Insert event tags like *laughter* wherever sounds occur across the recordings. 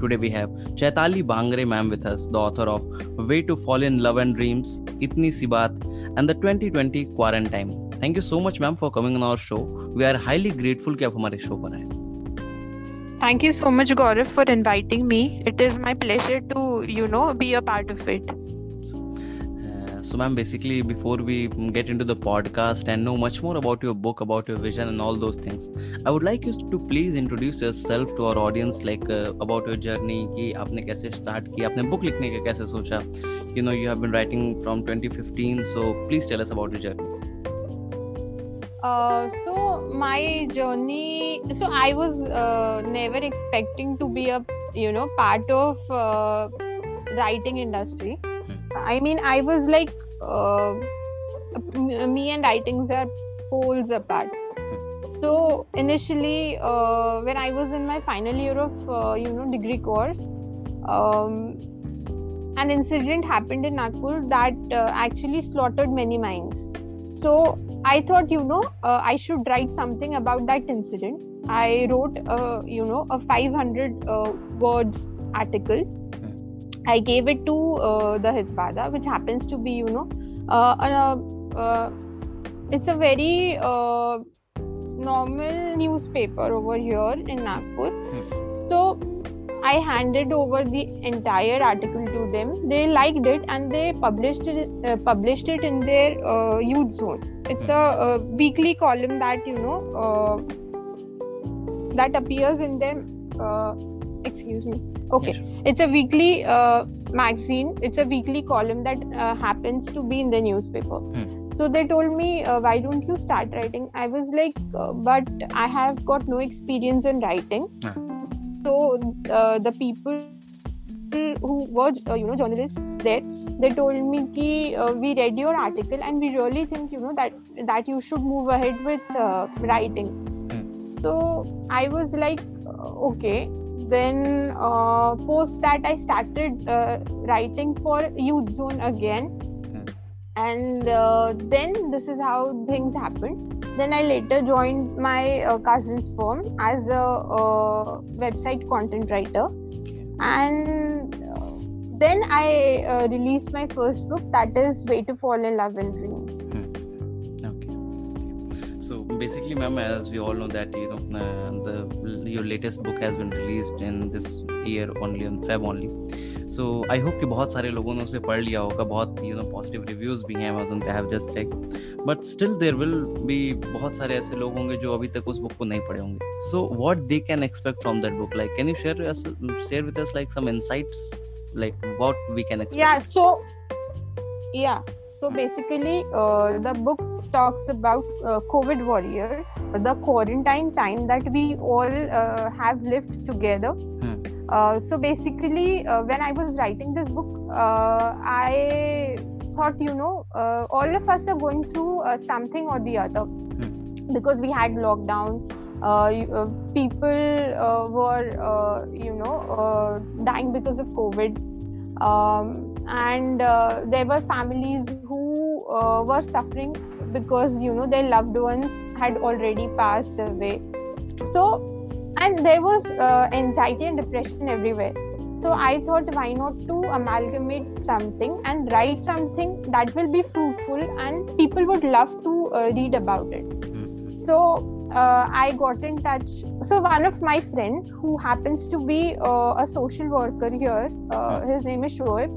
Today we have Chaitali Bhangre ma'am with us, the author of Way to Fall in Love and Dreams, Itni Si Baat, and the 2020 Quarantine. Thank you so much ma'am for coming on our show. We are highly grateful कि आप हमारे show पर आए. Thank you so much, Gaurav, for inviting me. It is my pleasure to, you know, be a part of it. Uh, so ma'am basically before we get into the podcast and know much more about your book about your vision and all those things i would like you to please introduce yourself to our audience like uh, about your journey कि आपने कैसे start किया आपने book लिखने का कैसे सोचा you know you have been writing from 2015 so please tell us about your journey Uh, so my journey. So I was uh, never expecting to be a, you know, part of uh, writing industry. I mean, I was like, uh, me and writings are poles apart. So initially, uh, when I was in my final year of, uh, you know, degree course, um, an incident happened in Nagpur that uh, actually slaughtered many minds. So I thought, you know, uh, I should write something about that incident. I wrote, uh, you know, a 500 uh, words article. I gave it to uh, the Hitbada, which happens to be, you know, uh, a, uh, it's a very uh, normal newspaper over here in Nagpur. So I handed over the entire article to them. They liked it and they published it. Uh, published it in their uh, youth zone. It's a, a weekly column that you know uh, that appears in their. Uh, excuse me. Okay, Yes. it's a weekly uh, magazine. It's a weekly column that uh, happens to be in the newspaper. So they told me, uh, why don't you start writing? I was like, uh, but I have got no experience in writing. Ah. So uh, the people who were, uh, you know, journalists there, they told me ki, uh, we read your article and we really think, you know, that that you should move ahead with uh, writing. So I was like, okay. Then uh, post that I started uh, writing for Youth Zone again and uh, then this is how things happened then i later joined my uh, cousin's firm as a uh, website content writer Okay. and uh, then i uh, released my first book that is way to fall in love and dreams. So basically, ma'am, as we all know that you know uh, the your latest book has been released in this year only on Feb only. So I hope कि बहुत सारे लोगों ने उसे पढ़ लिया होगा बहुत you know positive reviews भी हैं Amazon पे have just checked. But still there will be बहुत सारे ऐसे लोग होंगे जो अभी तक उस बुक को नहीं पढ़े होंगे. What they can expect from that book? Like, can you share us share with us like some insights, like what we can expect? yeah so yeah so basically uh, the book talks about uh, covid warriors the quarantine time that we all uh, have lived together. Hmm. uh, so basically uh, when i was writing this book uh, i thought you know uh, all of us are going through uh, something or the other. Because we had lockdown uh, uh, people uh, were uh, you know uh, dying because of covid. Um, and uh, there were families who uh, were suffering because you know their loved ones had already passed away so and there was uh, anxiety and depression everywhere so i thought why not to amalgamate something and write something that will be fruitful and people would love to uh, read about it Hmm. so uh, i got in touch so one of my friend who happens to be uh, a social worker here uh, Hmm. his name is shoaib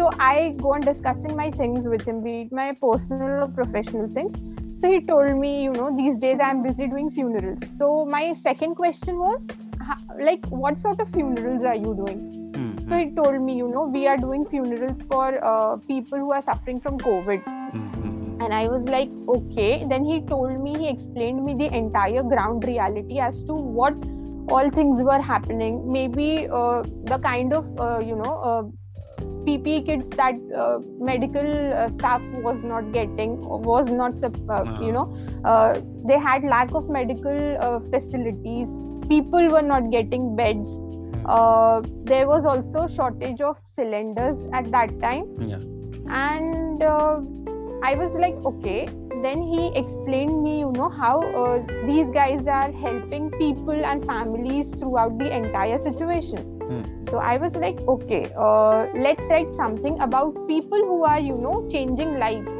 so i go on discussing my things with him be it my personal or professional things. So he told me you know these days i'm busy doing funerals. So my second question was like what sort of funerals are you doing? Hmm, so he told me you know we are doing funerals for uh, people who are suffering from covid. Hmm, hmm, hmm. and i was like okay. Then he told me he explained me the entire ground reality as to what all things were happening. Maybe uh, the kind of uh, you know uh, PPE kits that uh, medical uh, staff was not getting, was not, uh, you know, uh, they had lack of medical uh, facilities. People were not getting beds. Uh, there was also shortage of cylinders at that time. Yeah. And I was like, okay. Then he explained me, you know, how these guys are helping people and families throughout the entire situation so I was like, okay, uh, let's write something about people who are, you know, changing lives.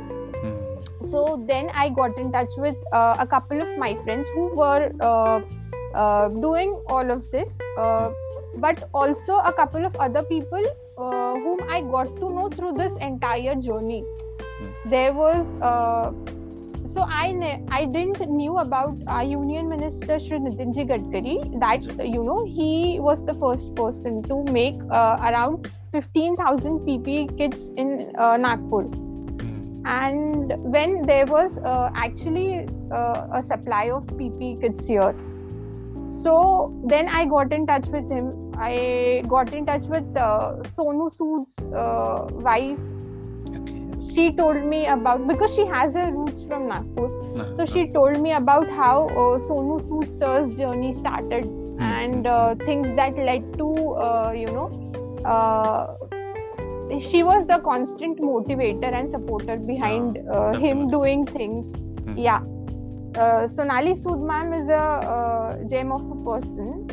Hmm. So then I got in touch with uh, a couple of my friends who were uh, uh doing all of this, uh, but also a couple of other people uh, whom I got to know through this entire journey. Hmm. There was so I ne- I didn't knew about our Union Minister Shri Nitinji Gadkari that you know he was the first person to make uh, around 15,000 PPE kits in uh, Nagpur. Hmm. And when there was uh, actually uh, a supply of PPE kits here, so then I got in touch with him. I got in touch with uh, Sonu Sood's uh, wife she told me about because she has her roots from Nagpur. Uh-huh. So she told me about how uh, Sonu Sood sir's journey started mm-hmm. and uh, things that led to uh, you know. Uh, she was the constant motivator and supporter behind uh, him doing things. Mm-hmm. Yeah. Uh, Sonali Sood ma'am is a gem of a person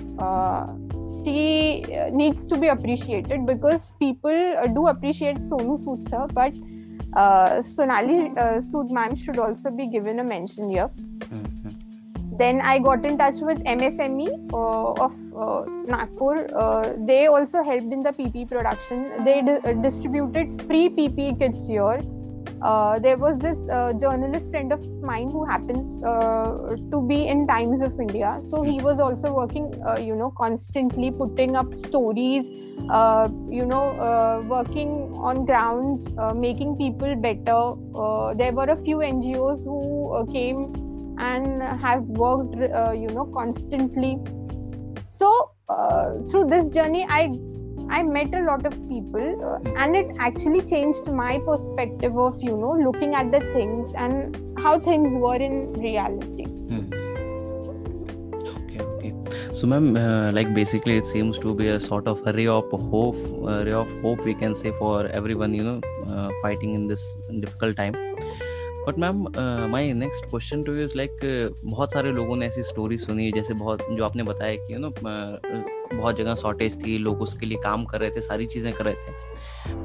she needs to be appreciated because people uh, do appreciate Sonu Sood sir, but uh, Sonali uh, Sood ma'am should also be given a mention here. Mm-hmm. Then I got in touch with MSME uh, of uh, Nagpur. Uh, they also helped in the PP production. They di- uh, distributed free PP kits here. Uh, there was this uh, journalist friend of mine who happens uh, to be in Times of India. So he was also working, you know, constantly putting up stories, uh, you know, uh, working on grounds, uh, making people better. there were a few NGOs who came and have worked, you know, constantly. So through this journey, I I met a lot of people, uh, and it actually changed my perspective of you know looking at the things and how things were in reality. Hmm. Okay, okay. So, ma'am, uh, like basically, it seems to be a sort of a ray of hope, a ray of hope we can say for everyone, you know, uh, fighting in this difficult time. But ma'am my next question to is like बहुत सारे लोगों ने ऐसी story सुनी जैसे बहुत जो आपने बताया कि यू नो बहुत जगह शॉर्टेज थी लोग उसके लिए काम कर रहे थे सारी चीज़ें कर रहे थे।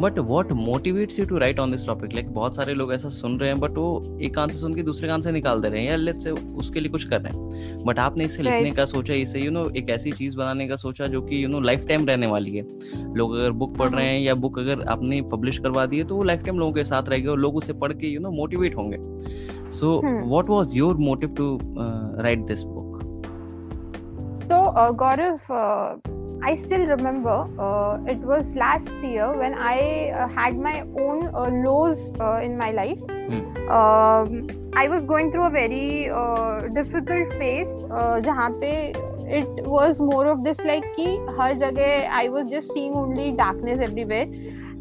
But what motivates you to write on this topic like बहुत सारे लोग ऐसा सुन रहे हैं बट वो एक कान से सुन के दूसरे कान से निकाल दे रहे हैं या लेट से उसके लिए कुछ कर रहे हैं। बट आपने इसे लिखने का सोचा इसे यू you नो know, एक ऐसी चीज़ बनाने का सोचा जो कि यू नो लाइफ टाइम रहने वाली है। लोग अगर बुक पढ़ रहे हैं। या बुक अगर आपने पब्लिश करवा दी है तो वो लाइफ टाइम लोगों के साथ रहेगी और लोग उसे पढ़ के यू नो मोटिवेट होंगे। So what was your motive to write this book uh, Gaurav, uh, I still remember uh, it was last year when I uh, had my own uh, lows uh, in my life. Hmm. Um, I was going through a very uh, difficult phase. जहाँ पे it was more of this like कि हर जगह I was just seeing only darkness everywhere.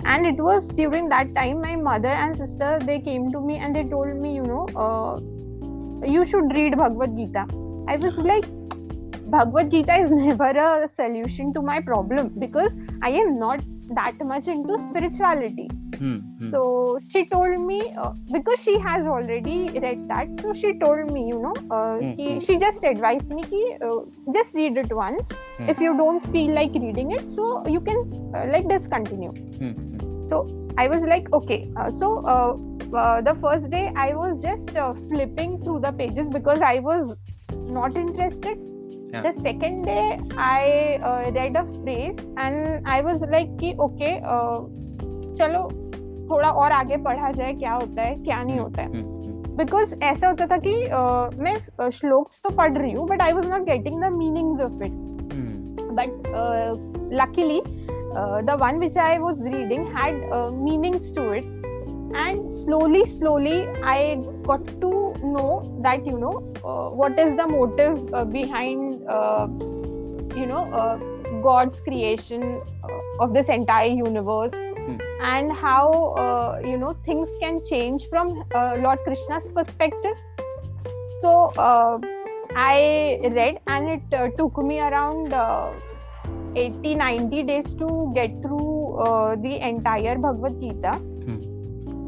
And it was during that time my mother and sister they came to me and they told me you know you should read Bhagavad Gita. I was like Bhagavad Gita is *laughs* never a solution to my problem because I am not that much into spirituality. Hmm, hmm. So she told me uh, because she has already read that. So she told me, you know, uh, hmm, hmm. she just advised me ki, uh, just read it once. Hmm. If you don't feel like reading it, so you can uh, like discontinue. Hmm. So I was like, okay. Uh, so uh, the first day I was just flipping through the pages because I was not interested yeah. the second day i uh, read a phrase and i was like कि okay uh, चलो थोड़ा और आगे पढ़ा जाए क्या होता है क्या नहीं होता है बिकॉज़ ऐसा होता था कि uh, मैं श्लोक्स तो पढ़ रही हूँ but I was not getting the meanings of it but luckily uh, the one which i was reading had uh, meanings to it and slowly slowly i got to know that you know uh, what is the motive uh, behind uh, you know uh, god's creation uh, of this entire universe. And how uh, you know things can change from uh, lord krishna's perspective. So uh, i read and it uh, took me around uh, 80 90 days to get through uh, the entire bhagavad gita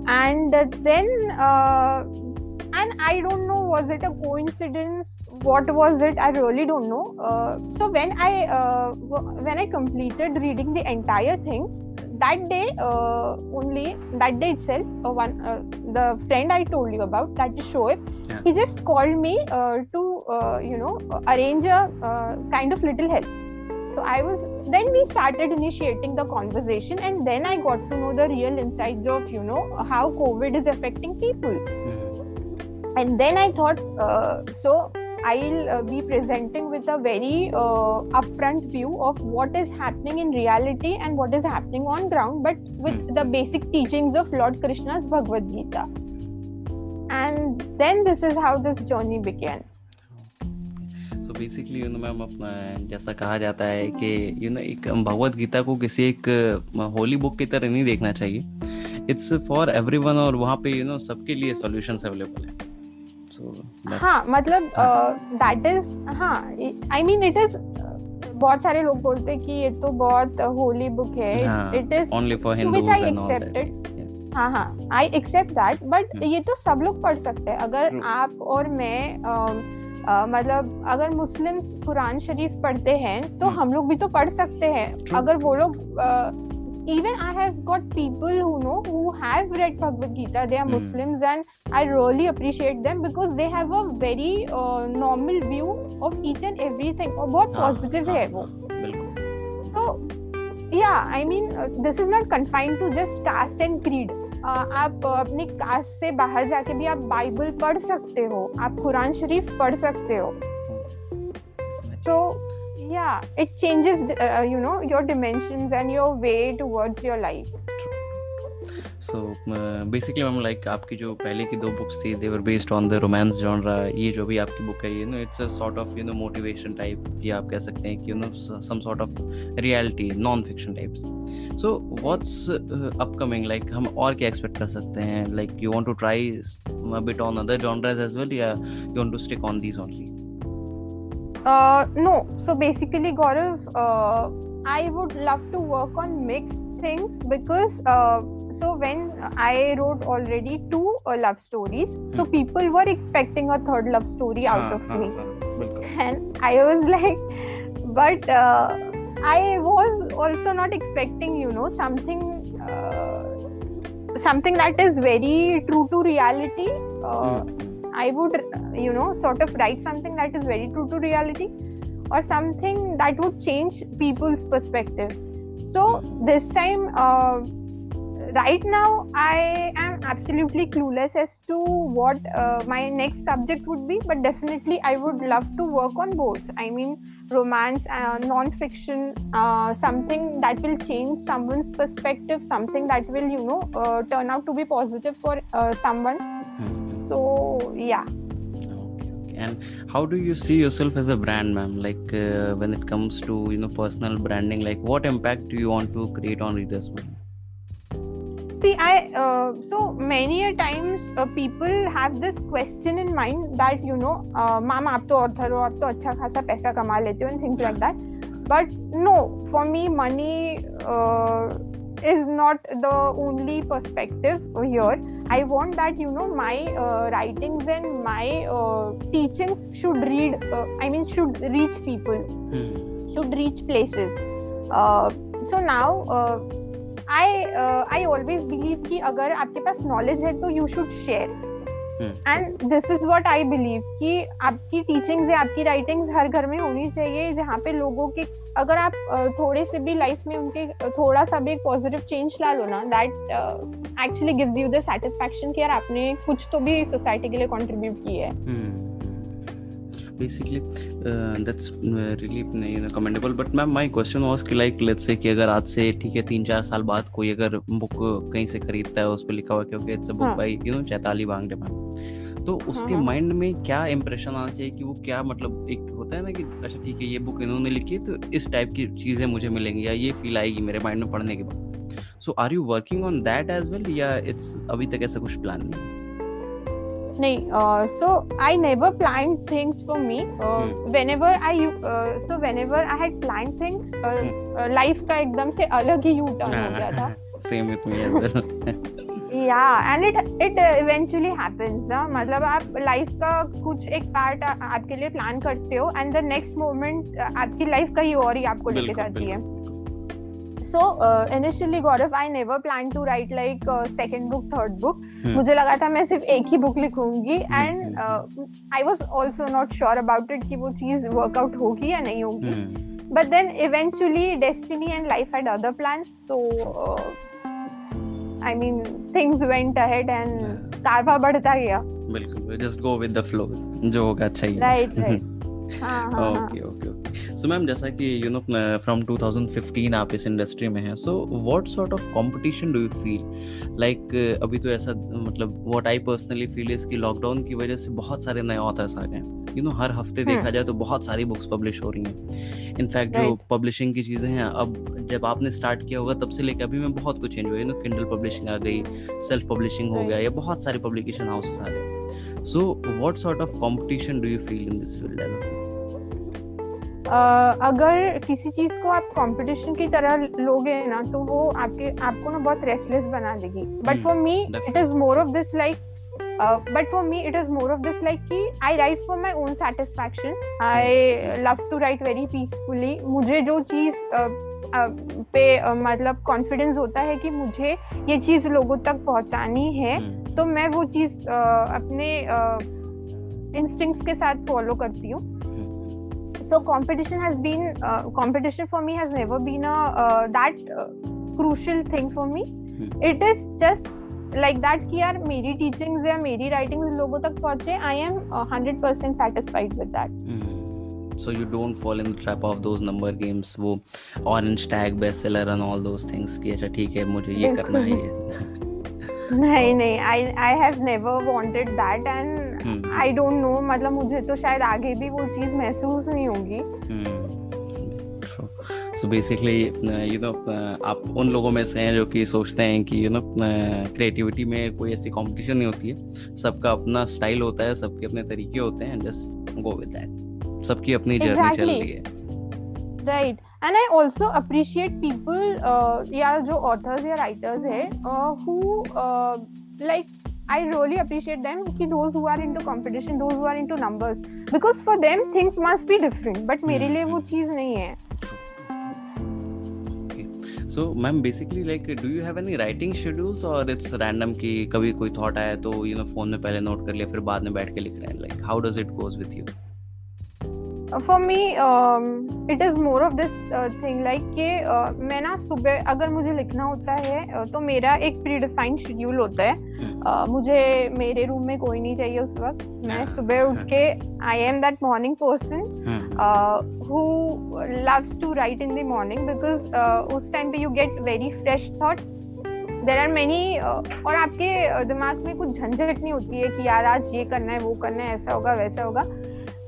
and then uh, and i don't know was it a coincidence? What was it? I really don't know. Uh, so when i uh, when i completed reading the entire thing that day uh, only that day itself uh, one uh, the friend i told you about that is shoaib Yeah. he just called me uh, to uh, you know arrange a uh, kind of little help i was then we started initiating the conversation and then i got to know the real insights of you know how covid is affecting people. And then i thought uh, so i'll uh, be presenting with a very uh, upfront view of what is happening in reality and what is happening on ground but with Hmm. the basic teachings of lord krishna's bhagavad gita. And then this is how this journey began so basically you know ma'am अपना जैसा कहा जाता है कि you no एक भगवत गीता को किसी एक होली बुक की तरह नहीं देखना चाहिए। इट्स फॉर एवरीवन और वहाँ पे यू नो सबके लिए सॉल्यूशंस अवेलेबल है। सो हाँ मतलब दैट इज़ हाँ आई मीन इट इज़ बहुत सारे लोग बोलते हैं कि ये तो बहुत होली बुक है। It is only for Hindus and all accepted. हाँ हाँ आई एक्सेप्ट दैट बट. ये तो सब लोग पढ़ सकते हैं। अगर आप और मैं अम, अ, मतलब अगर मुस्लिम्स कुरान शरीफ पढ़ते हैं तो Hmm. हम लोग भी तो पढ़ सकते हैं True. अगर वो लोग even I have got people who know who have read Bhagavad Gita. They are Hmm. Muslims, and I really appreciate them because they have a very uh, normal view of each and everything. और बहुत हाँ, positive हाँ, है वो. बिल्कुल तो yeah, I mean, uh, this is not confined to just caste and creed. Uh, आप अपनी कास्ट से बाहर जाके भी आप बाइबल पढ़ सकते हो, आप कुरान शरीफ पढ़ सकते हो। तो या it changes you know your dimension and your way towards your life so basically ma'am like आपकी जो पहले की दो बुक्स थी they were based on the romance genre ये जो भी आपकी बुक है you know it's a sort of you know motivation type या आप कह सकते हैं कि you know some sort of reality non fiction types so what's upcoming like हम और क्या एक्सपेक्ट कर सकते हैं? Like you want to try bit on other genres as well या you want to stick on these only uh, no. So basically gaurav uh, i would love to work on mixed things because uh, so when I wrote already two uh, love stories, hmm. so people were expecting a third love story ah, out ah, of ah, me, ah, *laughs* and I was like, but uh, I was also not expecting, you know, something, uh, something that is very true to reality. Uh, hmm. I would, you know, sort of write something that is very true to reality, or something that would change people's perspective. So hmm. this time uh, right now i am absolutely clueless as to what uh, my next subject would be but definitely i would love to work on both. I mean romance uh, non-fiction uh, something that will change someone's perspective something that will you know uh, turn out to be positive for uh, someone. Mm-hmm. So yeah. And how do you see yourself as a brand ma'am? Like uh, when it comes to you know personal branding like what impact do you want to create on readers ma'am? see i uh, so many a times uh, people have this question in mind that you know uh, mom aap to author ho aap to acha khasa paisa kama lete ho and things like that. But no for me money uh, is not the only perspective here. I want that you know my uh, writings and my uh, teachings should read uh, i mean should reach people hmm. should reach places. Uh, so now uh, i uh, i always believe कि अगर आपके पास knowledge है तो you should share and this is what I believe believe कि आपकी teachings या आपकी राइटिंग्स हर घर में होनी चाहिए जहाँ पे लोगों के अगर आप uh, थोड़े से भी लाइफ में उनके uh, थोड़ा सा भी एक पॉजिटिव चेंज ला लो ना that actually gives you the satisfaction कि यार आपने कुछ तो भी सोसाइटी के लिए कंट्रीब्यूट किया है. Basically, that's really you know commendable. But ma'am, my question was कि like let's say कि अगर आज से ठीक है तीन चार साल बाद कोई अगर बुक कहीं से खरीदता है उस पर लिखा हुआ क्योंकि इट्स अ बुक हाँ। By you know Chaitali Bangde ma'am तो उसके हाँ। माइंड में क्या इंप्रेशन आना चाहिए कि वो क्या मतलब एक होता है ना कि अच्छा ठीक है ये बुक इन्होंने लिखी है तो इस टाइप की चीज़ें मुझे मिलेंगी या ये फील आएगी मेरे माइंड में पढ़ने के बाद so are you working on that as well या इट्स अभी तक ऐसा कुछ प्लान नहीं नहीं so I never plan things for me whenever I so whenever I had plan things life का एकदम से अलग ही यू टर्न हो गया था। Same with me as well या and it it eventually happens ना मतलब आप लाइफ का कुछ एक पार्ट आपके लिए प्लान करते हो एंड द नेक्स्ट मोमेंट आपकी लाइफ का कहीं और ही आपको लेके जाती है। So initially Gaurav I never plan to write like second book third book मुझे लगा था मैं सिर्फ़ एक ही बुक लिखूँगी and I was also not sure about it कि वो चीज़ वर्कआउट होगी या नहीं होगी। But then eventually destiny and life had other plans तो I mean things went ahead and कारवा बढ़ता गया। बिल्कुल just go with the flow जो होगा अच्छा ही right right *laughs* okay okay okay. So ma'am जैसा कि यू नो फ्रॉम 2015 आप इस इंडस्ट्री में हैं so what sort of competition do you feel like अभी तो ऐसा मतलब what I personally feel is कि लॉकडाउन की वजह से बहुत सारे नए ऑथर्स आ गए यू नो हर हफ़्ते देखा जाए तो बहुत सारी बुक्स पब्लिश हो रही हैं। इनफैक्ट जो पब्लिशिंग की चीज़ें हैं अब जब आपने स्टार्ट किया होगा तब से लेकर अभी में बहुत कुछ चेंज हुआ यू नो किंडल पब्लिशिंग आ गई सेल्फ पब्लिशिंग हो गया या बहुत सारे पब्लिकेशन हाउसेस आ गए। So what sort of competition do you feel in this field as a अगर किसी चीज़ को आप कंपटीशन की तरह लोगे ना तो वो आपके आपको ना बहुत रेस्टलेस बना देगी। But for me it is more of this like but for me it is more of this like कि I write for my own satisfaction I love to write very peacefully मुझे जो चीज़ पे मतलब confidence होता है कि मुझे ये चीज़ लोगों तक पहुंचानी है hmm. तो मैं वो चीज़ अपने इंस्टिंक्ट्स uh, के साथ फॉलो करती हूँ। So competition has been uh, competition for me has never been a uh, that uh, crucial thing for me hmm. it is just like that कि यार मेरी टीचिंग्स या मेरी राइटिंग्स लोगों तक पहुँचे I am 100% satisfied with that hmm. so you don't fall in the trap of those number games वो orange tag bestseller and all those things कि अच्छा ठीक है मुझे ये करना है नहीं नहीं I I have never wanted that and I don't know मतलब मुझे तो शायद आगे भी वो चीज़ महसूस नहीं होगी। सो बेसिकली यू नो आप उन लोगों में से हैं जो कि सोचते हैं कि यू नो क्रिएटिविटी में कोई ऐसी कंपटीशन नहीं होती है। सबका अपना स्टाइल होता है सबके अपने तरीके होते हैं जस्ट गो विद दैट सबकी अपनी जर्नी exactly. चल रही है। Right and I also appreciate people या जो ऑथर्स या राइटर्स है who like I really appreciate them कि those who are into competition, those who are into numbers, because for them things must be different. But मेरे लिए वो चीज़ नहीं है. So, ma'am, basically, like, do you have any writing schedules or it's random कि कभी कोई thought आया तो you know phone में पहले note कर लिया फिर बाद में बैठ के लिख रहे हैं like how does it goes with you? For me it is more of this thing like कि uh, मैं ना सुबह अगर मुझे लिखना होता है uh, तो मेरा एक प्री डिफाइंड शेड्यूल होता है। uh, मुझे मेरे रूम में कोई नहीं चाहिए उस वक्त। मैं सुबह उठ के I am that morning person who. Loves to write in the morning because उस टाइम पे you get very fresh thoughts there are many और आपके दिमाग में कुछ झंझट नहीं होती है कि यार आज ये करना है वो करना है ऐसा होगा वैसा होगा।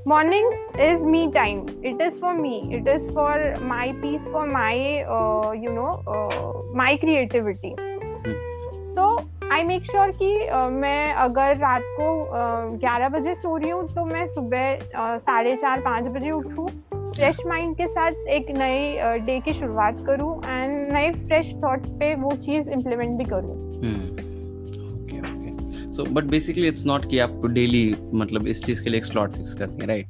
Morning is me time. It is for me. It is for my peace for my uh, you know uh, my creativity. तो आई मेक श्योर कि uh, मैं अगर रात को ग्यारह uh, बजे सो रही हूँ तो मैं सुबह uh, साढ़े चार पाँच बजे उठूँ। फ्रेश माइंड के साथ एक नए डे की शुरुआत करूँ एंड नए फ्रेश थॉट्स पे वो चीज़ इम्प्लीमेंट भी करूँ। Hmm. So but basically it's not कि आप डेली मतलब इस चीज़ के लिए एक स्लॉट फिक्स करती हैं राइट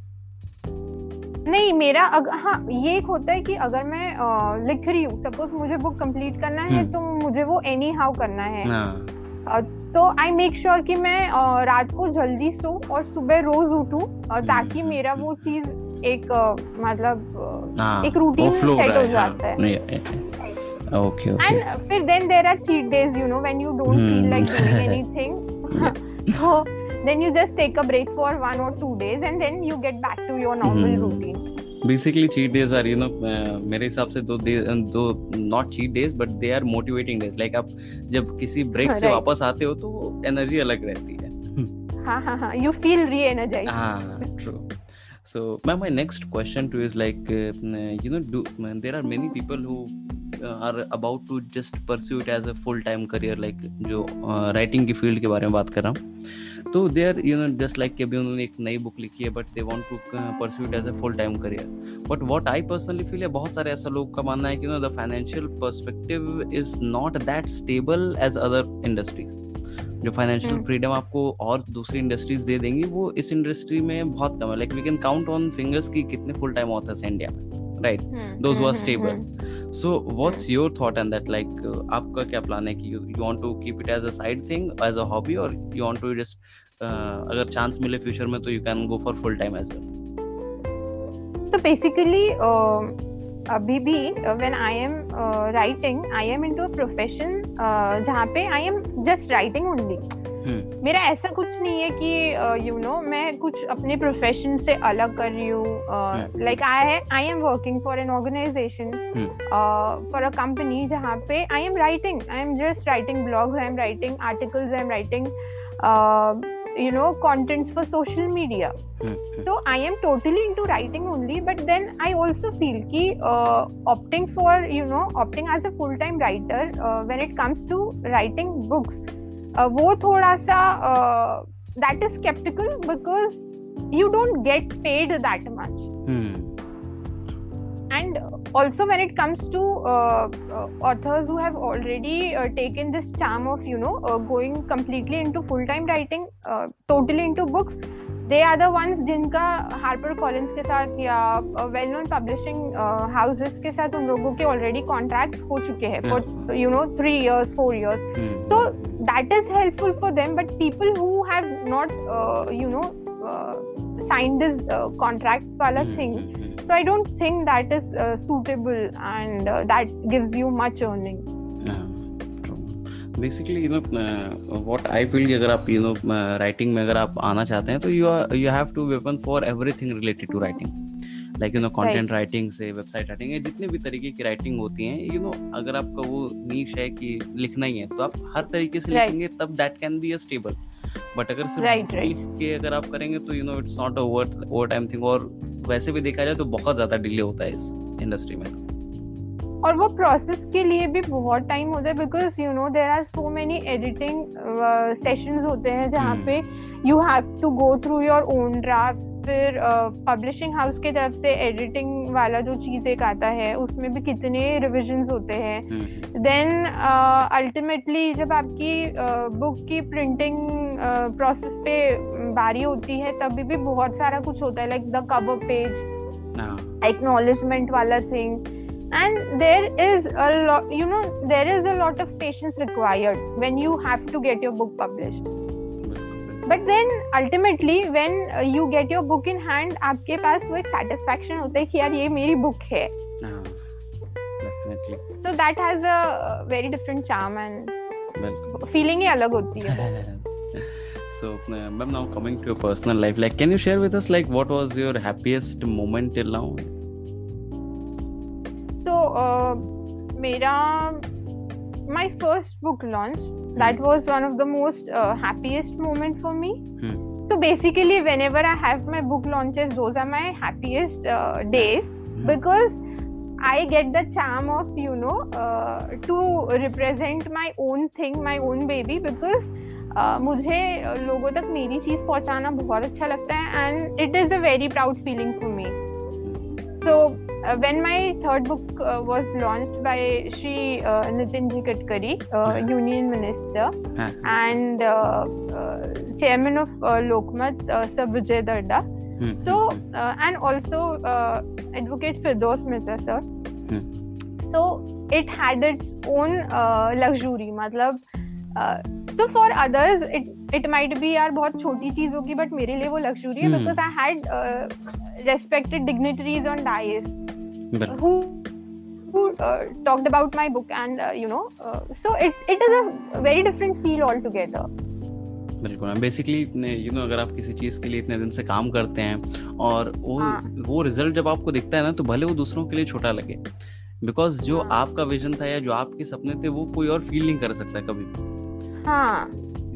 नहीं मेरा अग, हाँ ये एक होता है कि अगर मैं आ, लिख रही हूँ सपोज़ मुझे बुक कंप्लीट करना है तो मुझे वो एनी हाउ करना है। आ, तो आई मेक श्योर कि मैं आ, रात को जल्दी सो और सुबह रोज उठूं ताकि मेरा वो चीज़ एक मतलब एक रूटीन सेट हो जाता है। okay and फिर then there are cheat days you know when you don't hmm. feel like doing anything. So then you just take a break for one or two days and then you get back to your normal mm-hmm. routine basically cheat days are you know uh, मेरे हिसाब से दो दो not cheat days but they are motivating days like आप जब किसी break से वापस आते हो तो एनर्जी अलग रहती है हाँ हाँ हाँ you feel re-energized हाँ true so my, my next question to you is like uh, you know do man, there are many people who are about to just pursue it as a full time career like जो writing uh, की field के बारे में बात कर रहा हूँ। तो they are you know just like अभी उन्होंने एक नई बुक लिखी है but they want to pursue it as a full time career but what I personally feel है बहुत सारे ऐसा लोग का मानना है कि no the financial perspective is not that stable as other industries जो फाइनेंशियल फ्रीडम हम्म। आपको और दूसरी इंडस्ट्रीज़ दे देंगी वो इस इंडस्ट्री में बहुत कम है। Like we can count on fingers की कितने फुल टाइम ऑथर्स हैं इंडिया में। Right those were stable so what's your thought and that like आपका क्या प्लान है कि you want to keep it as a side thing as a hobby और you want to just अगर chance मिले future में तो you can go for full time as well so basically uh, अभी भी when I am writing I am into a profession जहाँ पे I am just writing only hmm. मेरा ऐसा कुछ नहीं है कि you uh, know you know, मैं कुछ अपने प्रोफेशन से अलग कर रही हूँ like I I am working for an organization for a hmm. Company hmm. जहाँ पे I am writing I am just writing blog I am writing articles I am writing you know contents for social media तो I am totally into writing only but then I also feel की opting for you know opting as a full time writer when it comes to writing books uh, thoda sa uh, that is skeptical because you don't get paid that much mm. and also when it comes to uh, uh, authors who have already uh, taken this charm of you know uh, going completely into full time writing uh, totally into books they are the ones जिनका Harper Collins के साथ या well known publishing houses के साथ उन लोगों के already contract हो चुके हैं for you know three years four years so that is helpful for them but people who have not you know sign this contract वाला thing so I don't think that is suitable and that gives you much earning basically you know what I feel कि अगर आप you know writing में अगर आप आना चाहते हैं तो you you have to weapon for everything related to writing like you know content writing से वेबसाइट राइटिंग है जितने भी तरीके की राइटिंग होती हैं यू नो अगर आपका वो नीच है कि लिखना ही है तो आप हर तरीके से right. लिखेंगे तब that can be a stable but अगर सिर्फ़ right, right. के अगर आप करेंगे तो you know it's not a over time thing और वैसे भी देखा जाए तो बहुत ज़्यादा डिले होता है इस इंडस्ट्री में तो। और वो प्रोसेस के लिए भी बहुत टाइम होता है because you know there are so many editing sessions होते हैं जहाँ hmm. पे you have to go through your own draft फिर पब्लिशिंग uh, हाउस की तरफ़ से एडिटिंग वाला जो चीज़ एक आता है उसमें भी कितने रिविजन होते हैं देन hmm. अल्टीमेटली uh, जब आपकी बुक uh, की प्रिंटिंग प्रोसेस uh, पे बारी होती है तभी भी बहुत सारा कुछ होता है like the cover page acknowledgement वाला thing and there is a lot you know there is a lot of patience required when you have to get your book published but then ultimately when uh, you get your book in hand आपके पास वो एक satisfaction होता है कि यार ये मेरी book है so that has a very different charm and feeling ही अलग होती है *laughs* so uh, ma'am now coming to your personal life like can you share with us like what was your happiest moment till now Uh, मेरा my first book launch that was one of the most happiest moment for me so basically whenever I have my book launches those are my happiest days because I get the charm of you know uh, to represent my own thing, my own baby because uh, मुझे uh, लोगों तक मेरी चीज़ पहुँचाना बहुत अच्छा लगता है and it is a very proud feeling for me. Hmm. So uh, when my third book uh, was launched by Sri uh, Nitinji Gadkari, uh, Union Minister, and uh, uh, Chairman of uh, Lokmat, uh, Sir Vijay Darda. Hmm. So, uh, and also Advocate Firdos Mehta, sir. Hmm. So, it had its own luxury. Matlab, so, for others, it it might be यार बहुत छोटी चीज़ होगी but मेरे लिए वो luxury है because I had respected dignitaries on dais who who uh, talked about my book and uh, you know uh, so it it is a very different feel altogether. बिल्कुल basically you know अगर आप किसी चीज़ के लिए इतने दिन से काम करते हैं और वो हाँ. वो रिज़ल्ट जब आपको दिखता है ना तो भले वो दूसरों के लिए छोटा लगे। बिकॉज़ जो हाँ. आपका विजन था या जो आपके सपने थे वो कोई और फील नहीं कर सकता कभी हाँ।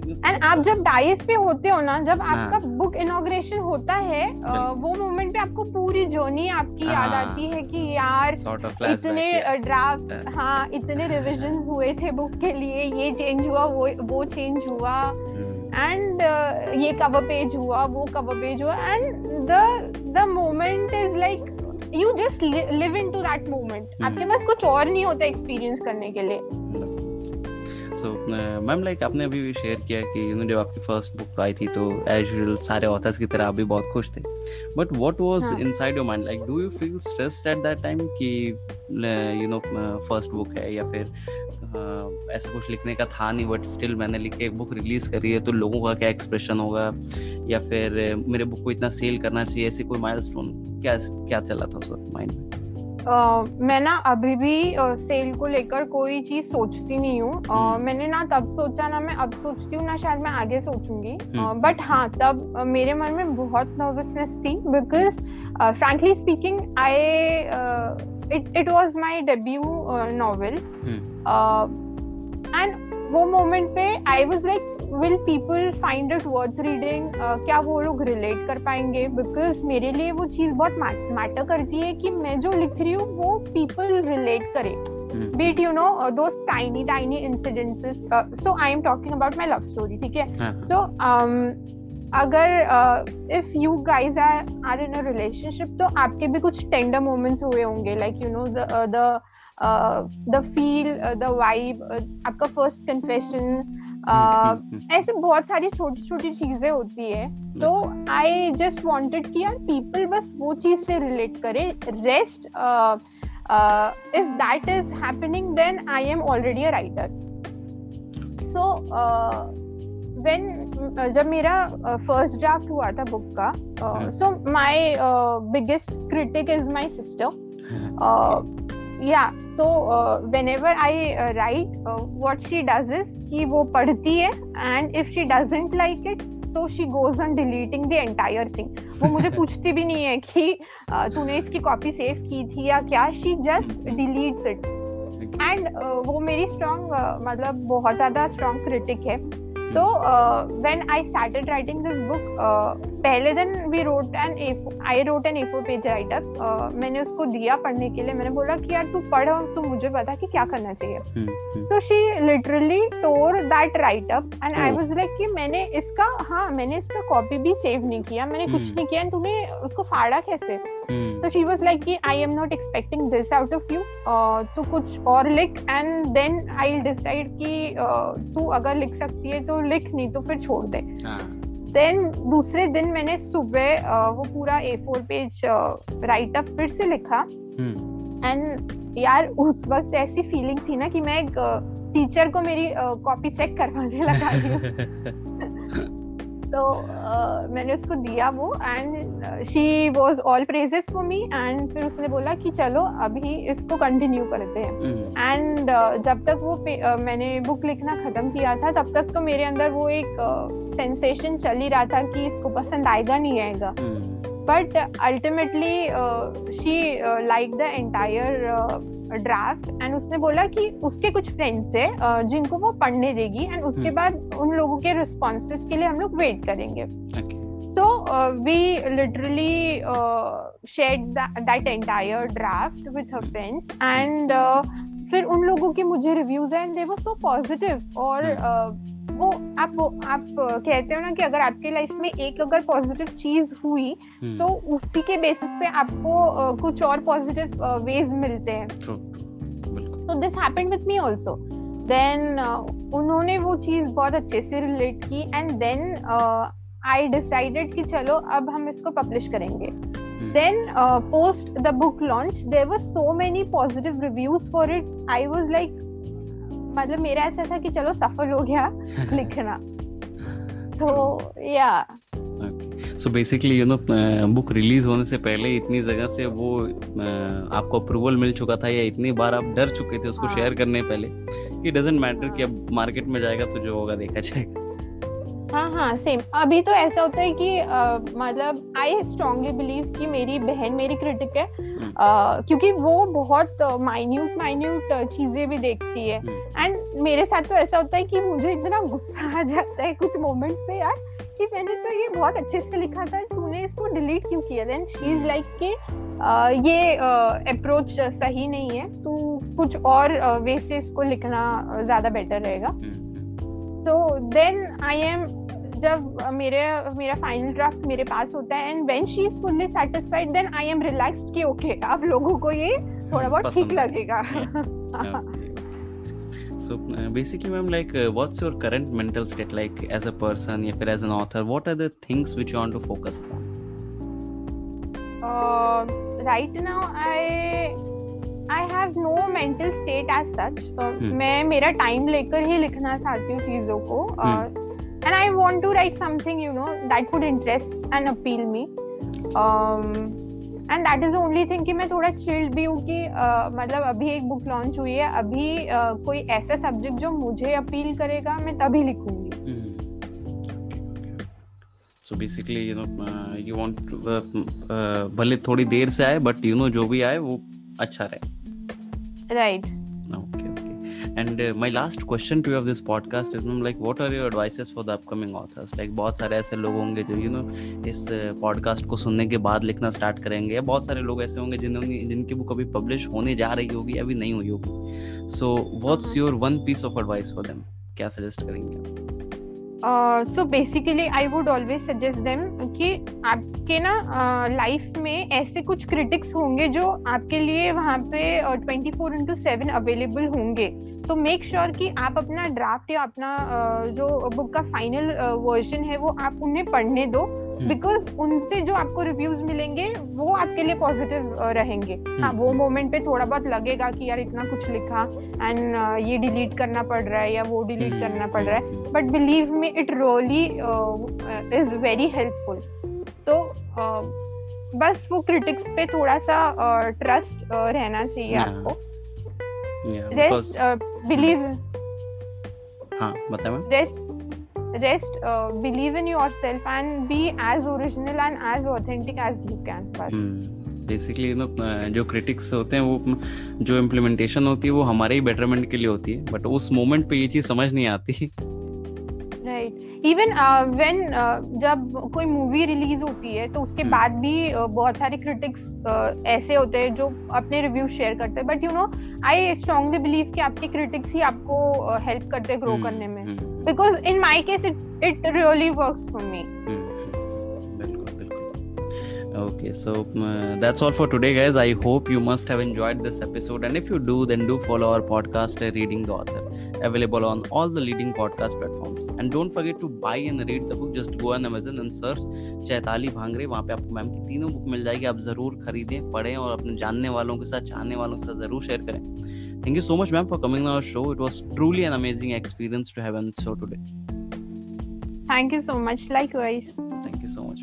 एंड आप जब डाइस पे होते हो ना जब हाँ. आपका बुक इनोग्रेशन होता है वो मोमेंट पे आपको पूरी जर्नी आपकी हाँ. याद आती है कि यार इतने ड्राफ्ट हाँ इतने *laughs* रिविजन हुए थे बुक के लिए ये चेंज हुआ वो वो चेंज हुआ। And hmm. uh, ये कवर पेज हुआ वो कवर पेज हुआ। And the the moment is like you just live into that moment आपके पास कुछ और नहीं होता एक्सपीरियंस करने के लिए। सो मैम लाइक आपने अभी भी शेयर किया कि यू नो जब आपकी फ़र्स्ट बुक आई थी तो एज यूजुअल सारे ऑथर्स की तरह आप भी बहुत खुश थे। But what was inside your mind like do you feel stressed at that time कि यू नो फ़र्स्ट बुक है या फिर uh, ऐसा कुछ लिखने का था नहीं बट स्टिल मैंने लिख के एक बुक रिलीज़ करी है तो लोगों का क्या एक्सप्रेशन होगा? या फिर uh, मेरे बुक को इतना सेल करना चाहिए ऐसी कोई माइलस्टोन क्या क्या चला था उस वक्त माइंड में? Uh, मैं ना अभी भी सेल uh, को लेकर कोई चीज़ सोचती नहीं हूँ। uh, हम्म। मैंने ना तब सोचा ना मैं अब सोचती हूँ ना शायद मैं आगे सोचूँगी। बट हाँ तब मेरे मन में बहुत नर्वसनेस थी because frankly speaking I it it was my debut novel and वो मोमेंट पे I was like will people find it worth reading क्या वो लोग रिलेट कर पाएँगे? बिकॉज़ मेरे लिए वो चीज़ बहुत मैटर करती है कि मैं जो लिख रही हूँ वो पीपल रिलेट करे। बीट यू नो दो tiny tiny incidences so I am talking about my love story ठीक है? सो अगर if you guys are are in a relationship तो आपके भी कुछ टेंडर मोमेंट्स हुए होंगे like you know the the feel the vibe आपका फ़र्स्ट कन्फेशन ऐसे बहुत सारी छोटी छोटी चीज़ें होती है। तो आई जस्ट वॉन्टेड कि यार पीपल बस वो चीज़ से रिलेट करे। Rest if that is happening then I am already a writer so when जब मेरा फ़र्स्ट uh, ड्राफ्ट हुआ था बुक का so my biggest critic is my sister yeah so uh, whenever i uh, write uh, what she does is कि वो पढ़ती है and if she doesn't like it तो she goes on deleting the entire thing वो मुझे पूछती भी नहीं है कि तूने इसकी कॉपी सेव की थी या क्या she just deletes it and वो मेरी स्ट्रॉन्ग मतलब बहुत ज़्यादा स्ट्रॉन्ग क्रिटिक है तो when I started writing this book पहले दिन we wrote an A I wrote an A four page write up मैंने उसको दिया पढ़ने के लिए। मैंने बोला कि यार तू पढ़ तो मुझे बता कि क्या करना चाहिए। तो she literally tore that write up and I was like कि मैंने इसका हाँ मैंने इसका कॉपी भी सेव नहीं किया मैंने कुछ hmm. नहीं किया। तूने उसको फाड़ा कैसे. तो शी वाज लाइक कि I am not expecting this out of you तू कुछ और लिख एंड देन आई डिसाइड कि तू अगर लिख सकती है तो लिख नहीं तो फिर छोड़ दे देन। दूसरे दिन मैंने सुबह वो पूरा A four page write up फिर से लिखा एंड। यार उस वक्त ऐसी फीलिंग थी ना कि मैं एक टीचर को मेरी कॉपी चेक करवाने लगा रही तो uh, मैंने उसको दिया वो and she was all praises for me and फिर उसने बोला कि चलो अभी इसको कंटिन्यू करते हैं। And hmm. uh, जब तक वो uh, मैंने बुक लिखना खत्म किया था तब तक तो मेरे अंदर वो एक सेंसेशन uh, चल ही रहा था कि इसको पसंद आएगा नहीं आएगा। But ultimately she like the entire draft and उसने बोला कि उसके कुछ फ्रेंड्स है जिनको वो पढ़ने देगी एंड उसके hmm. बाद उन लोगों के रिस्पॉन्सेस के लिए हम लोग वेट करेंगे। So we literally shed that entire draft with her friends and फिर उन लोगों के मुझे reviews and they were so positive और uh, वो आप वो आप कहते हो ना कि अगर आपके लाइफ में एक अगर पॉजिटिव चीज़ हुई hmm. तो उसी के बेसिस पे आपको कुछ और पॉजिटिव वेज मिलते हैं। तो this happened with me also then उन्होंने वो चीज़ बहुत अच्छे से रिलेट की एंड देन आई डिसाइडेड कि चलो अब हम इसको पब्लिश करेंगे। Then post the book launch there were so many positive reviews for it I was like मतलब मेरा ऐसा था कि चलो सफल हो गया *laughs* लिखना। तो या so basically you know book release होने से पहले इतनी जगह से वो uh, आपको अप्रूवल मिल चुका था या इतनी बार आप डर चुके थे उसको शेयर हाँ. करने पहले कि डजेंट मैटर कि अब मार्केट में जाएगा तो जो होगा देखा जाएगा। हाँ हाँ सेम अभी तो ऐसा होता है कि मतलब आई स्ट्रांगली बिलीव कि मेरी बहन मेरी क्रिटिक है। uh, क्योंकि वो बहुत माइन्यूट माइन्यूट चीज़ें भी देखती है। एंड मेरे साथ तो ऐसा होता है कि मुझे इतना गुस्सा *laughs* आ जाता है कुछ मोमेंट्स पे यार कि मैंने तो ये बहुत अच्छे से लिखा था तूने इसको डिलीट क्यों किया? देन शी इज़ लाइक कि ये अप्रोच uh, सही नहीं है। तू कुछ और वे से इसको लिखना ज़्यादा बेटर रहेगा। तो देन आई एम जब मेरे मेरा फाइनल ड्राफ्ट मेरे पास होता है and when she is fully satisfied then I am relaxed कि ओके अब लोगों को ये थोड़ा बहुत ठीक लगेगा so uh, basically ma'am like uh, what's your current mental state like as a person if as an author what are the things which you want to focus upon uh, right now i I have no mental state as such मैं मेरा time लेकर ही लिखना चाहती हूँ चीज़ों को and I want to write something you know that would interest and appeal me and that is only thing कि मैं थोड़ा चिल्ड भी हूँ कि uh, मतलब अभी एक बुक लॉन्च हुई है। अभी uh, कोई ऐसा सब्जेक्ट जो मुझे अपील करेगा मैं तभी लिखूँगी। So basically you know you want भले थोड़ी देर से आए बट यू नो जो भी आए वो अच्छा रहे। Right. Okay okay. And my last question to to this podcast is podcast is like, what are your advices for the upcoming authors? Like, बहुत सारे ऐसे लोग होंगे जो यू नो इस पॉडकास्ट को सुनने के बाद लिखना स्टार्ट करेंगे या बहुत सारे लोग ऐसे होंगे जिन्होंने, जिनकी बुक अभी पब्लिश होने जा रही होगी, अभी नहीं हुई होगी। So what's your one piece of advice for them क्या सजेस्ट करेंगे so basically I would always suggest them कि आपके ना लाइफ uh, में ऐसे कुछ क्रिटिक्स होंगे जो आपके लिए वहाँ पे twenty four into seven available होंगे। तो मेक श्योर कि आप अपना ड्राफ्ट या अपना uh, जो बुक का फाइनल वर्जन uh, है वो आप उन्हें पढ़ने दो। Because hmm. उनसे जो आपको रिव्यूज़ मिलेंगे वो आपके लिए पॉजिटिव रहेंगे। हाँ वो मोमेंट हम्म। पे थोड़ा बहुत लगेगा कि यार इतना कुछ लिखा एंड ये डिलीट करना पड़ रहा है या वो डिलीट करना पड़ रहा है। But believe me it really is very helpful तो बस वो क्रिटिक्स पे थोड़ा सा ट्रस्ट रहना चाहिए आपको। रेस्ट बिलीव हाँ बताएँ rest rest uh, believe in yourself and be as original and as authentic as you can first. Basically no जो क्रिटिक्स होते हैं वो जो इम्प्लीमेंटेशन होती है वो हमारे ही बेटरमेंट के लिए होती है. बट उस मोमेंट पे ये चीज़ समझ नहीं आती. राइट इवन व्हेन जब कोई मूवी रिलीज़ होती है तो उसके hmm. बाद भी uh, बहुत सारे क्रिटिक्स uh, ऐसे होते हैं जो अपने रिव्यू शेयर करते हैं. But you know I strongly believe कि आपके क्रिटिक्स ही आपको हेल्प uh, करते हैं ग्रो hmm. करने में. Hmm. Because in my case it it really works for me okay so uh, that's all for today guys i hope you must have enjoyed this episode and if you do then do follow our podcast uh, reading the author available on all the leading podcast platforms and don't forget to buy and read the book just go on amazon and search Chaitali Bhangare वहाँ पे आपको ma'am की तीनों book मिल जाएगी आप ज़रूर खरीदें पढ़ें और अपने जानने वालों के साथ चाहने वालों के साथ ज़रूर शेयर करें Thank you so much, ma'am, for coming on our show. It was truly an amazing experience to have on the show today. Thank you so much. Likewise. Thank you so much.